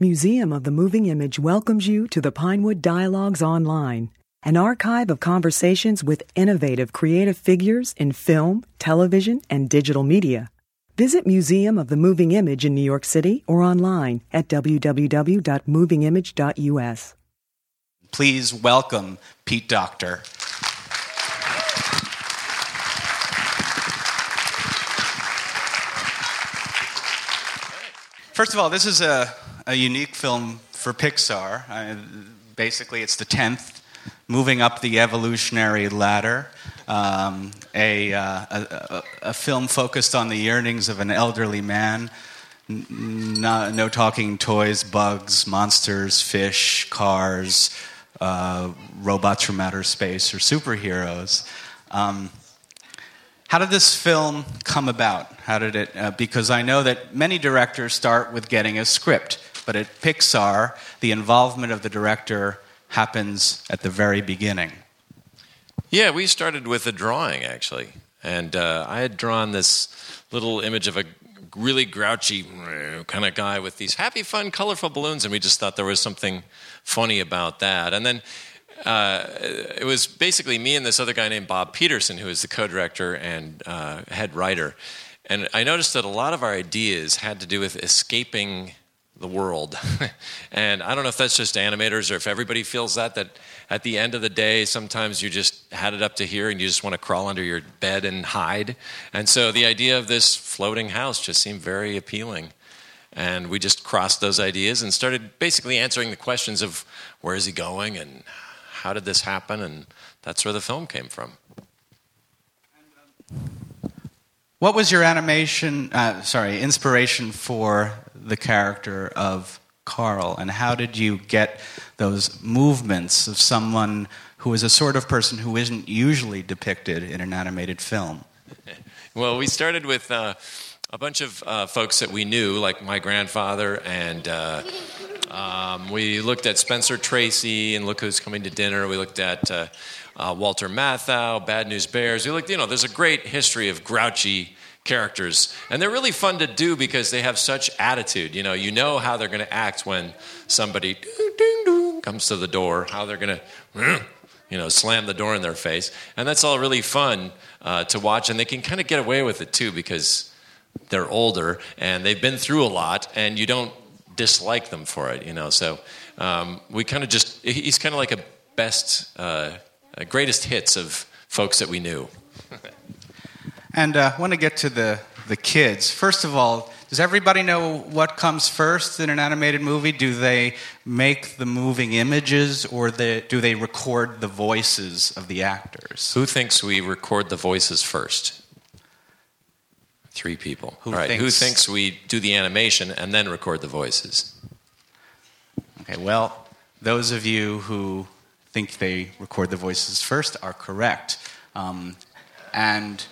Museum of the Moving Image welcomes you to the Pinewood Dialogues Online, an archive of conversations with innovative creative figures in film, television, and digital media. Visit Museum of the Moving Image in New York City or online at www.movingimage.us. Please welcome Pete Docter. First of all, this is a, a unique film for Pixar. I, basically, it's the 10th moving up the evolutionary ladder. Um, a, uh, a, a, film focused on the yearnings of an elderly man. No, no talking toys, bugs, monsters, fish, cars, uh, robots from outer space, or superheroes. Um, how did this film come about? How did it? Uh, because I know that many directors start with getting a script, but at Pixar, the involvement of the director happens at the very beginning. Yeah, we started with a drawing actually, and uh, I had drawn this little image of a really grouchy kind of guy with these happy, fun, colorful balloons, and we just thought there was something funny about that. And then uh, it was basically me and this other guy named Bob Peterson, who is the co-director and uh, head writer. And I noticed that a lot of our ideas had to do with escaping the world. and I don't know if that's just animators or if everybody feels that, that at the end of the day, sometimes you just had it up to here and you just want to crawl under your bed and hide. And so the idea of this floating house just seemed very appealing. And we just crossed those ideas and started basically answering the questions of where is he going and how did this happen? And that's where the film came from. What was your animation, uh, sorry, inspiration for the character of Carl, and how did you get those movements of someone who is a sort of person who isn't usually depicted in an animated film? well, we started with uh, a bunch of uh, folks that we knew, like my grandfather, and uh, um, we looked at Spencer Tracy and Look Who's Coming to Dinner. We looked at uh, uh, Walter Matthau, Bad News Bears. We looked, you know, there's a great history of grouchy characters. And they're really fun to do because they have such attitude. You know, you know how they're going to act when somebody ding, ding, ding, comes to the door, how they're going to, you know, slam the door in their face. And that's all really fun uh, to watch. And they can kind of get away with it too because they're older and they've been through a lot and you don't dislike them for it, you know. So um, we kind of just, he's kind of like a best, uh, greatest hits of folks that we knew. And uh, I want to get to the, the kids. First of all, does everybody know what comes first in an animated movie? Do they make the moving images or they, do they record the voices of the actors? Who thinks we record the voices first? Three people. Who, right. thinks, Who thinks we do the animation and then record the voices? Okay, well, those of you who think they record the voices first are correct. Um, and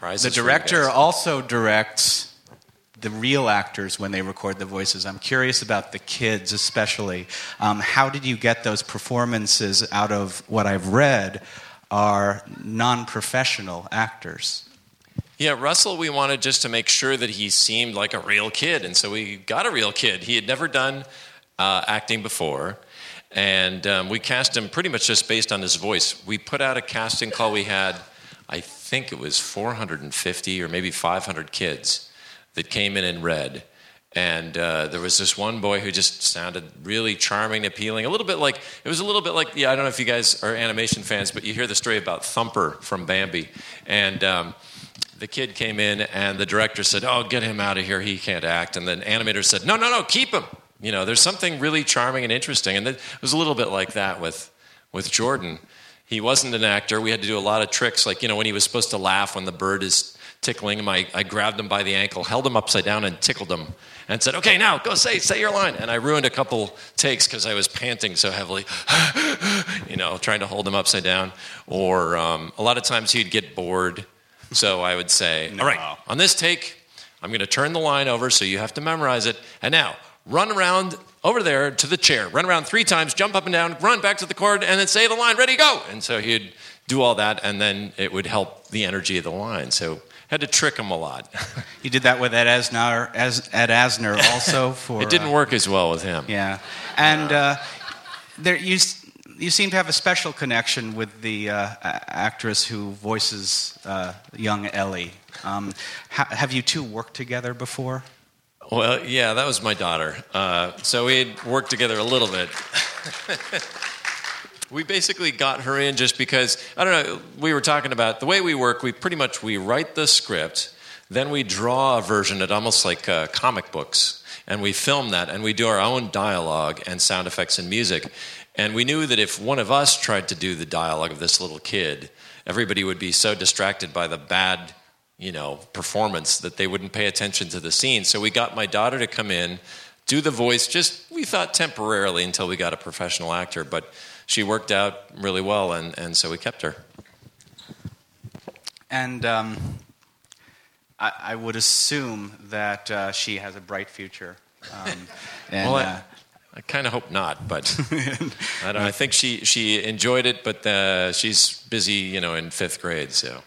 the director also directs the real actors when they record the voices. I'm curious about the kids, especially. Um, how did you get those performances out of what I've read are non professional actors? Yeah, Russell, we wanted just to make sure that he seemed like a real kid. And so we got a real kid. He had never done uh, acting before. And um, we cast him pretty much just based on his voice. We put out a casting call. We had I think it was 450 or maybe 500 kids that came in and read. And uh, there was this one boy who just sounded really charming, appealing. A little bit like, it was a little bit like, yeah, I don't know if you guys are animation fans, but you hear the story about Thumper from Bambi. And um, the kid came in, and the director said, Oh, get him out of here. He can't act. And the animator said, No, no, no, keep him. You know, there's something really charming and interesting. And it was a little bit like that with, with Jordan. He wasn't an actor. We had to do a lot of tricks, like, you know, when he was supposed to laugh when the bird is tickling him, I, I grabbed him by the ankle, held him upside down, and tickled him, and said, Okay, now go say, say your line. And I ruined a couple takes because I was panting so heavily, you know, trying to hold him upside down. Or um, a lot of times he'd get bored. So I would say, no. All right, on this take, I'm going to turn the line over so you have to memorize it. And now, run around over there to the chair, run around three times, jump up and down, run back to the cord, and then say the line, ready, go. And so he'd do all that, and then it would help the energy of the line. So had to trick him a lot. You did that with Ed Asner, as, Ed Asner also for. it didn't uh, work as well with him. Yeah, and uh, there you you seem to have a special connection with the uh, actress who voices uh, young Ellie. Um, ha- have you two worked together before? Well, yeah, that was my daughter. Uh, so we had worked together a little bit. we basically got her in just because I don't know. We were talking about the way we work. We pretty much we write the script, then we draw a version at almost like uh, comic books, and we film that, and we do our own dialogue and sound effects and music. And we knew that if one of us tried to do the dialogue of this little kid, everybody would be so distracted by the bad you know, performance that they wouldn't pay attention to the scene. So we got my daughter to come in, do the voice, just we thought temporarily until we got a professional actor, but she worked out really well, and, and so we kept her. And um, I, I would assume that uh, she has a bright future. Um, and, well, I, uh, I kind of hope not, but I, don't, I think she, she enjoyed it, but uh, she's busy, you know, in fifth grade, so.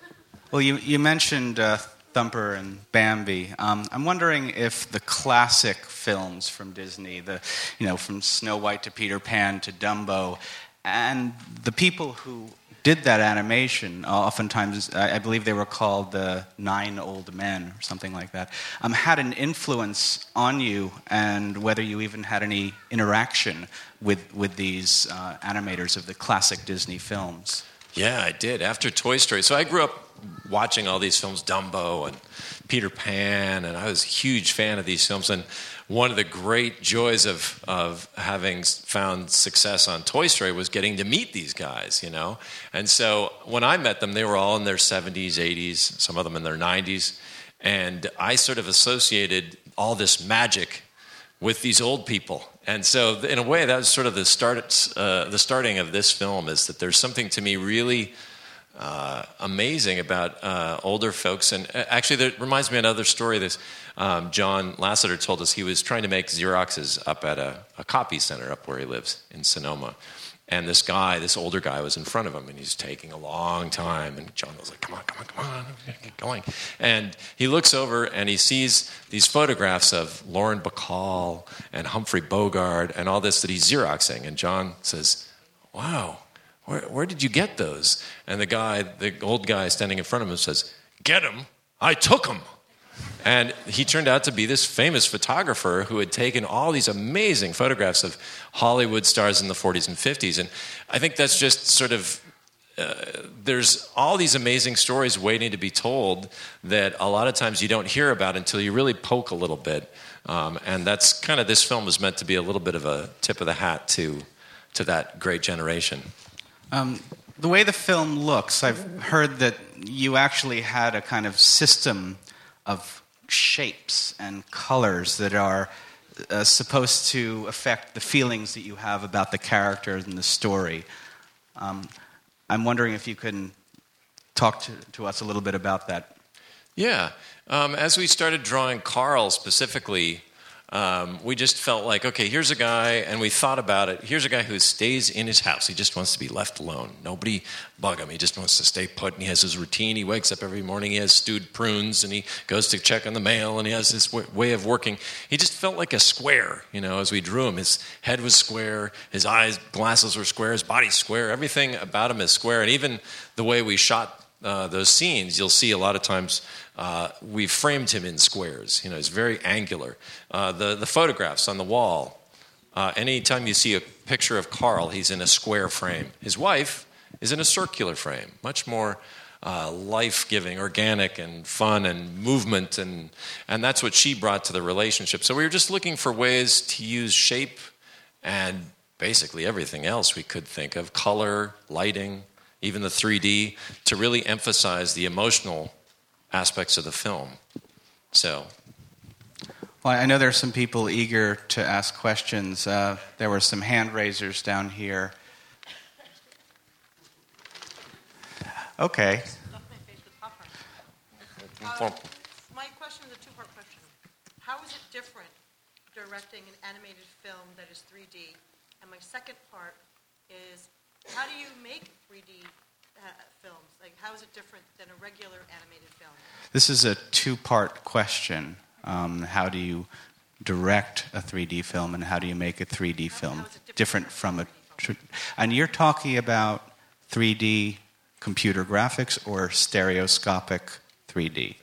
Well, you, you mentioned uh, Thumper and Bambi. Um, I'm wondering if the classic films from Disney, the you know from Snow White to Peter Pan to Dumbo, and the people who did that animation, oftentimes I, I believe they were called the Nine Old Men or something like that, um, had an influence on you, and whether you even had any interaction with with these uh, animators of the classic Disney films. Yeah, I did. After Toy Story. So I grew up watching all these films, Dumbo and Peter Pan, and I was a huge fan of these films. And one of the great joys of, of having found success on Toy Story was getting to meet these guys, you know? And so when I met them, they were all in their 70s, 80s, some of them in their 90s. And I sort of associated all this magic with these old people. And so, in a way, that was sort of the start, uh, the starting of this film. Is that there's something to me really uh, amazing about uh, older folks. And uh, actually, that reminds me of another story. This um, John Lasseter told us he was trying to make Xeroxes up at a, a copy center up where he lives in Sonoma. And this guy, this older guy, was in front of him, and he's taking a long time. And John was like, "Come on, come on, come on, get going." And he looks over and he sees these photographs of Lauren Bacall and Humphrey Bogart and all this that he's xeroxing. And John says, "Wow, where, where did you get those?" And the guy, the old guy standing in front of him, says, "Get them? I took them." And he turned out to be this famous photographer who had taken all these amazing photographs of Hollywood stars in the 40s and 50s. And I think that's just sort of, uh, there's all these amazing stories waiting to be told that a lot of times you don't hear about until you really poke a little bit. Um, and that's kind of, this film is meant to be a little bit of a tip of the hat to, to that great generation. Um, the way the film looks, I've heard that you actually had a kind of system of shapes and colors that are uh, supposed to affect the feelings that you have about the character and the story. Um, I'm wondering if you can talk to, to us a little bit about that. Yeah. Um, as we started drawing Carl specifically, um, we just felt like, okay, here's a guy, and we thought about it. Here's a guy who stays in his house. He just wants to be left alone. Nobody bug him. He just wants to stay put, and he has his routine. He wakes up every morning. He has stewed prunes, and he goes to check on the mail, and he has this w- way of working. He just felt like a square, you know, as we drew him. His head was square, his eyes, glasses were square, his body square. Everything about him is square, and even the way we shot uh, those scenes, you'll see a lot of times uh, we framed him in squares. You know, he's very angular. Uh, the, the photographs on the wall, uh, anytime you see a picture of Carl, he's in a square frame. His wife is in a circular frame, much more uh, life giving, organic, and fun and movement. And, and that's what she brought to the relationship. So we were just looking for ways to use shape and basically everything else we could think of color, lighting, even the 3D, to really emphasize the emotional aspects of the film. So, Well, I know there are some people eager to ask questions. Uh, there were some hand raisers down here. Okay. Uh, My question is a two-part question. How is it different directing an animated film that is 3D? And my second part is, how do you make 3D uh, films? Like, how is it different than a regular animated film? This is a two part question. Um, how do you direct a 3D film, and how do you make a 3D film how is it different from a. Tr- and you're talking about 3D computer graphics or stereoscopic 3D? Okay.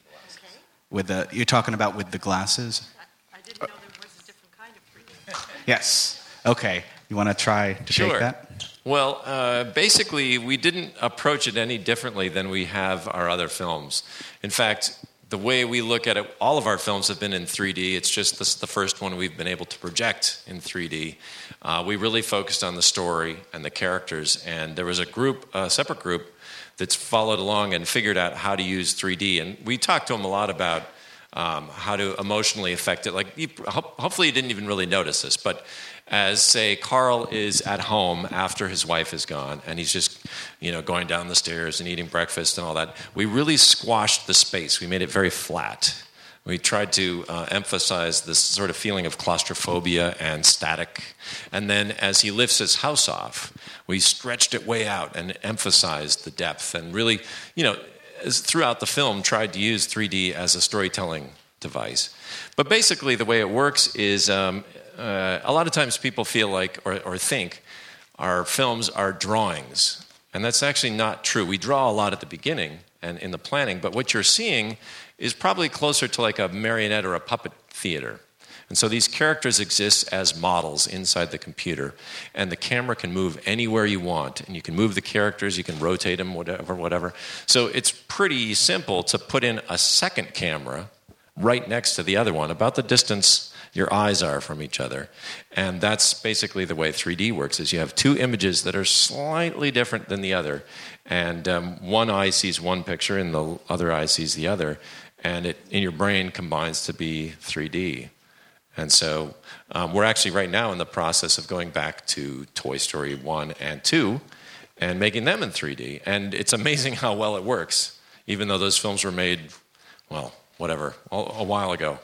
With the, you're talking about with the glasses? I, I didn't know there was a different kind of 3D. Yes. Okay. You want to try to Sure. take that? Well, uh, basically, we didn't approach it any differently than we have our other films. In fact, the way we look at it, all of our films have been in 3D. It's just this the first one we've been able to project in 3D. Uh, we really focused on the story and the characters, and there was a group, a separate group, that's followed along and figured out how to use 3D. And we talked to them a lot about um, how to emotionally affect it. Like, you, ho- hopefully, you didn't even really notice this, but as say Carl is at home after his wife is gone, and he's just, you know, going down the stairs and eating breakfast and all that. We really squashed the space. We made it very flat. We tried to uh, emphasize this sort of feeling of claustrophobia and static. And then as he lifts his house off, we stretched it way out and emphasized the depth and really, you know, throughout the film, tried to use 3D as a storytelling device. But basically, the way it works is um, uh, a lot of times people feel like or, or think our films are drawings. And that's actually not true. We draw a lot at the beginning and in the planning, but what you're seeing is probably closer to like a marionette or a puppet theater. And so these characters exist as models inside the computer, and the camera can move anywhere you want, and you can move the characters, you can rotate them, whatever, whatever. So it's pretty simple to put in a second camera right next to the other one, about the distance your eyes are from each other. And that's basically the way 3D works is you have two images that are slightly different than the other. And um, one eye sees one picture and the other eye sees the other. And it in your brain combines to be 3D. And so um, we're actually right now in the process of going back to Toy Story 1 and 2 and making them in 3D. And it's amazing how well it works, even though those films were made, well, whatever, a, while ago.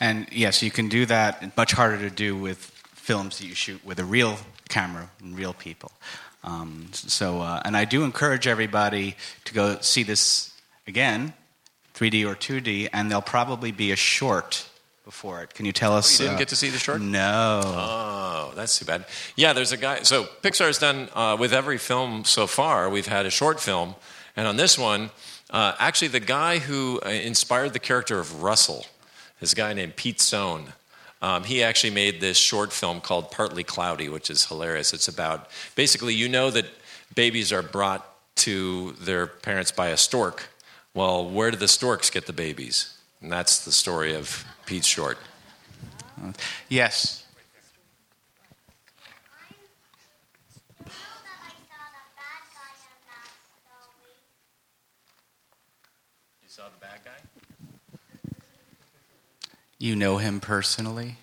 And yes, you can do that. Much harder to do with films that you shoot with a real camera and real people. Um, so, uh, and I do encourage everybody to go see this again, 3D or 2D, and there'll probably be a short before it. Can you tell us? Oh, you didn't uh, get to see the short? No. Oh, that's too bad. Yeah, there's a guy. So Pixar's done uh, with every film so far. We've had a short film, and on this one, uh, actually, the guy who uh, inspired the character of Russell, this guy named Pete Sohn. Um, he actually made this short film called Partly Cloudy, which is hilarious. It's about basically, you know that babies are brought to their parents by a stork. Well, where do the storks get the babies? And that's the story of Pete short. Yes. You saw the bad guy? You know him I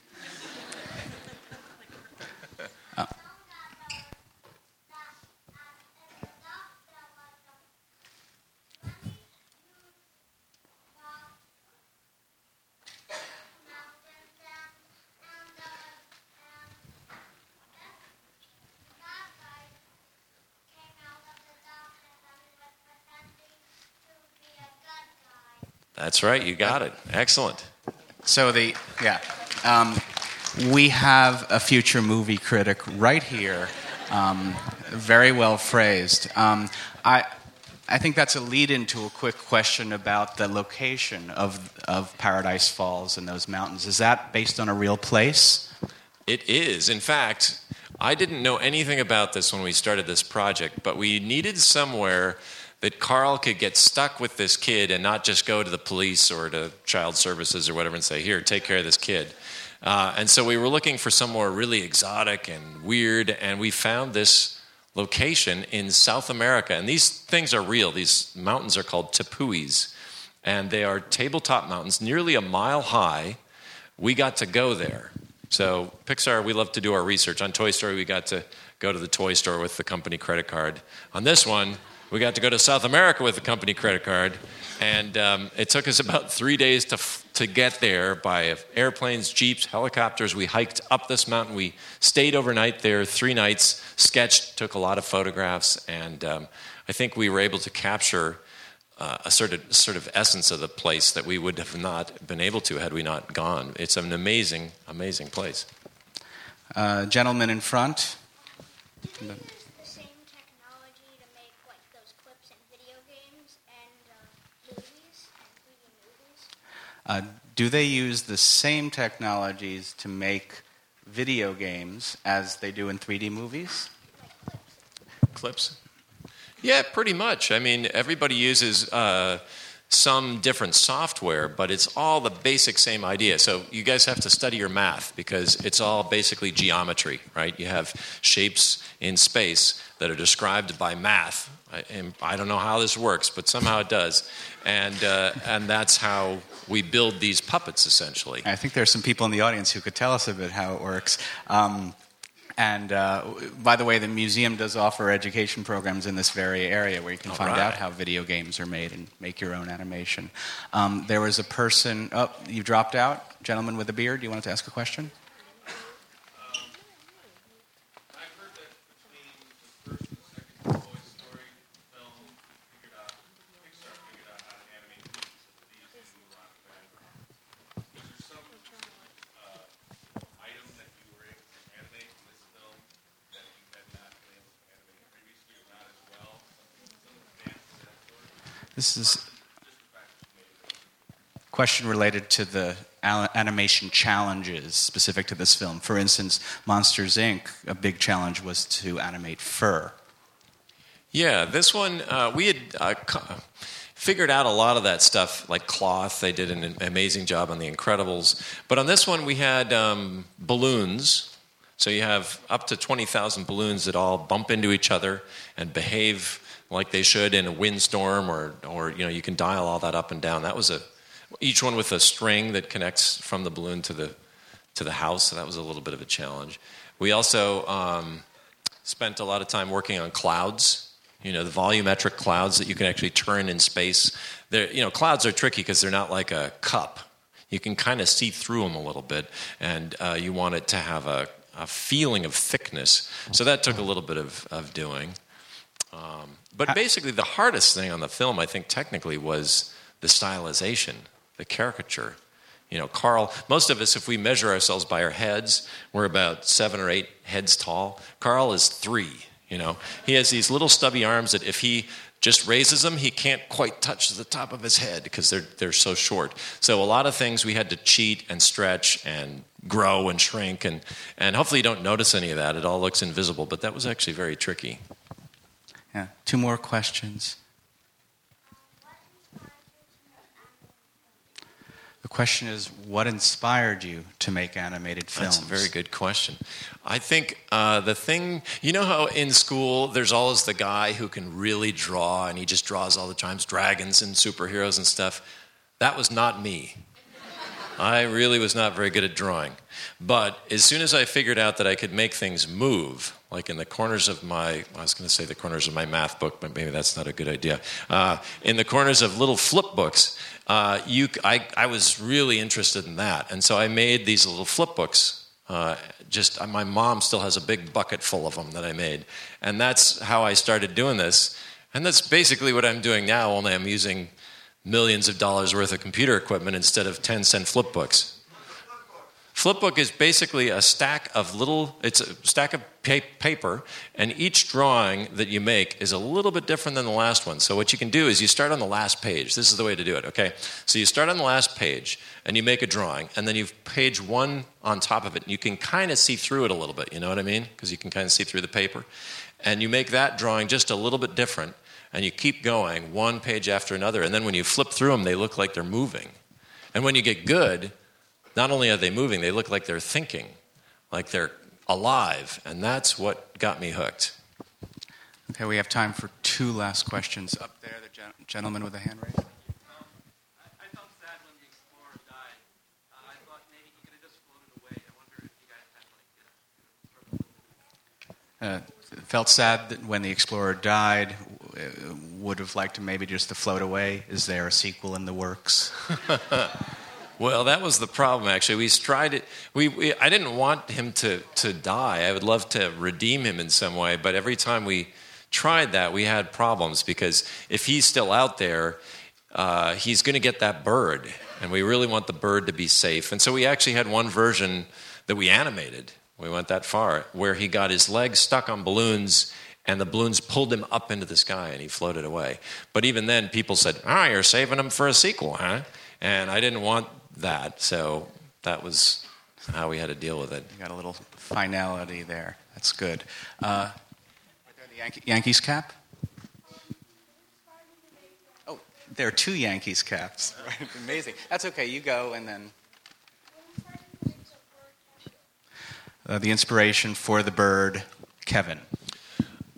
That's right, you got it. Excellent. So the yeah, um, we have a future movie critic right here, um, very well phrased. Um, I. I think that's a lead into a quick question about the location of, of Paradise Falls and those mountains. Is that based on a real place? It is. In fact, I didn't know anything about this when we started this project, but we needed somewhere that Carl could get stuck with this kid and not just go to the police or to child services or whatever and say, Here, take care of this kid. Uh, and so we were looking for somewhere really exotic and weird, and we found this location in South America. And these things are real. These mountains are called tepuis, and they are tabletop mountains, nearly a mile high. We got to go there. So, Pixar, we love to do our research. On Toy Story, we got to go to the toy store with the company credit card. On this one, We got to go to South America with a company credit card, and um, it took us about three days to f- to get there by airplanes, jeeps, helicopters. We hiked up this mountain. We stayed overnight there, three nights. Sketched, took a lot of photographs, and um, I think we were able to capture. Uh, a sort of sort of essence of the place that we would have not been able to had we not gone. It's an amazing, amazing place. Uh, gentleman in front. Do they use the same technology to make like those clips in video games and uh, movies and 3D movies? Uh, do they use the same technologies to make video games as they do in 3D movies? clips? Yeah, pretty much. I mean, everybody uses uh, some different software, but it's all the basic same idea. So you guys have to study your math because it's all basically geometry, right? You have shapes in space that are described by math. I, I don't know how this works, but somehow it does. And, uh, and that's how we build these puppets, essentially. I think there are some people in the audience who could tell us a bit how it works. Um, and uh, by the way, the museum does offer education programs in this very area where you can All find right. out how video games are made and make your own animation. Um, there was a person, oh, you dropped out, gentleman with a beard. You wanted to ask a question? I've heard that between the first and second Toy Story film, figured out Pixar figured out how to animate movies so that these can move around forever. Was there some uh, item that you were able to animate in this film that you had not been able to animate previously or not as well? Something, some advance of that sort? This is a question related to the animation challenges specific to this film. For instance, Monsters Inc., a big challenge was to animate fur. Yeah, this one uh, we had uh, figured out a lot of that stuff, like cloth. They did an amazing job on The Incredibles, but on this one we had um, balloons. So you have up to twenty thousand balloons that all bump into each other and behave like they should in a windstorm, or or you know you can dial all that up and down. That was a each one with a string that connects from the balloon to the to the house. So that was a little bit of a challenge. We also um, spent a lot of time working on clouds. You know, the volumetric clouds that you can actually turn in space. They're, you know, clouds are tricky because they're not like a cup. You can kind of see through them a little bit, and uh, you want it to have a, a feeling of thickness. So that took a little bit of, of doing. Um, but basically, the hardest thing on the film, I think, technically, was the stylization, the caricature. You know, Carl, most of us, if we measure ourselves by our heads, we're about seven or eight heads tall. Carl is three. You know, he has these little stubby arms that if he just raises them, he can't quite touch the top of his head because they're, they're so short. So, a lot of things we had to cheat and stretch and grow and shrink. And, and hopefully, you don't notice any of that. It all looks invisible, but that was actually very tricky. Yeah. Two more questions. The question is, what inspired you to make animated films? That's a very good question. I think uh, the thing, you know how in school there's always the guy who can really draw and he just draws all the times dragons and superheroes and stuff? That was not me. I really was not very good at drawing. But as soon as I figured out that I could make things move, like in the corners of my, I was going to say the corners of my math book, but maybe that's not a good idea. Uh, in the corners of little flip books, uh, you, I, I was really interested in that. And so I made these little flip books. Uh, just my mom still has a big bucket full of them that I made. And that's how I started doing this. And that's basically what I'm doing now, only I'm using millions of dollars worth of computer equipment instead of 10 cent flip books. Flipbook is basically a stack of little, it's a stack of pa- paper, and each drawing that you make is a little bit different than the last one. So, what you can do is you start on the last page. This is the way to do it, okay? So, you start on the last page, and you make a drawing, and then you've page one on top of it, and you can kind of see through it a little bit, you know what I mean? Because you can kind of see through the paper. And you make that drawing just a little bit different, and you keep going one page after another, and then when you flip through them, they look like they're moving. And when you get good, not only are they moving, they look like they're thinking, like they're alive. And that's what got me hooked. Okay, we have time for two last questions. Up there, the gen- gentleman with the hand raised. I, I felt sad when the explorer died. Uh, I thought maybe he could have just floated away. I wonder if you guys had like, you know, Uh, felt sad that when the explorer died. would have liked to maybe just to float away? Is there a sequel in the works? Well, that was the problem. Actually, we tried it. We, we, I didn't want him to to die. I would love to redeem him in some way, but every time we tried that, we had problems because if he's still out there, uh, he's going to get that bird, and we really want the bird to be safe. And so we actually had one version that we animated. We went that far, where he got his legs stuck on balloons and the balloons pulled him up into the sky and he floated away. But even then, people said, Ah, you're saving him for a sequel, huh? And I didn't want that. So that was how we had to deal with it. You got a little finality there. That's good. Uh, the Yankee, Yankees cap? Oh, there are two Yankees caps. Amazing. That's okay. You go and then. Uh, the inspiration for the bird, Kevin.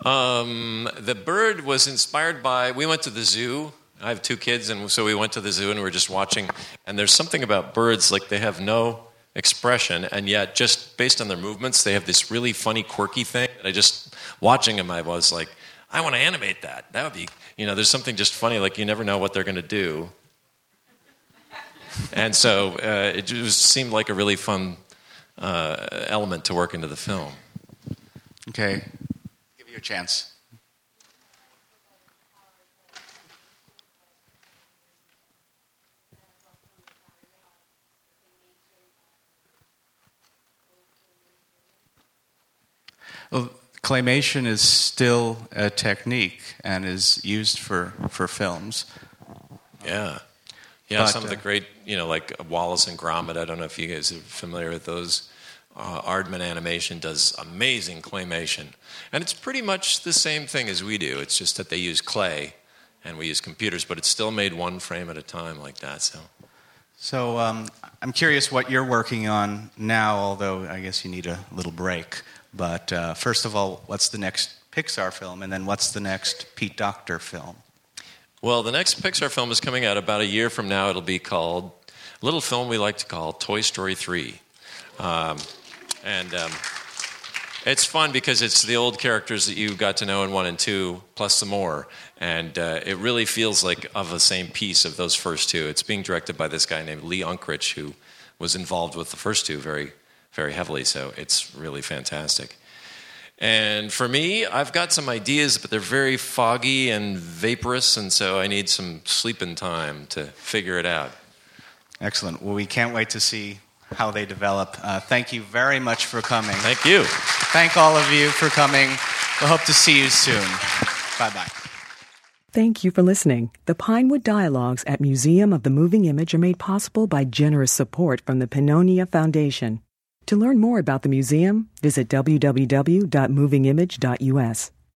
Um, the bird was inspired by. We went to the zoo I have two kids, and so we went to the zoo and we were just watching. And there's something about birds, like they have no expression, and yet just based on their movements, they have this really funny, quirky thing. And I just watching them, I was like, I want to animate that. That would be, you know, there's something just funny, like you never know what they're going to do. And so uh, it just seemed like a really fun uh, element to work into the film. Okay, give you a chance. Well, claymation is still a technique and is used for, for films. Yeah. Yeah, but, some of the uh, great, you know, like Wallace and Gromit. I don't know if you guys are familiar with those. Uh, Aardman Animation does amazing claymation. And it's pretty much the same thing as we do. It's just that they use clay and we use computers, but it's still made one frame at a time like that. So, so um, I'm curious what you're working on now, although I guess you need a little break. But uh, first of all, what's the next Pixar film? And then what's the next Pete Docter film? Well, the next Pixar film is coming out about a year from now. It'll be called a little film we like to call Toy Story 3. Um, and um, it's fun because it's the old characters that you got to know in one and two, plus some more. And uh, it really feels like of the same piece of those first two. It's being directed by this guy named Lee Unkrich, who was involved with the first two very very heavily. So it's really fantastic. And for me, I've got some ideas, but they're very foggy and vaporous, and so I need some sleeping time to figure it out. Excellent. Well, we can't wait to see how they develop. Uh, thank you very much for coming. Thank you. Thank all of you for coming. We hope to see you soon. Bye bye. Thank you for listening. The Pinewood Dialogues at Museum of the Moving Image are made possible by generous support from the Pannonia Foundation. To learn more about the museum, visit www.movingimage.us.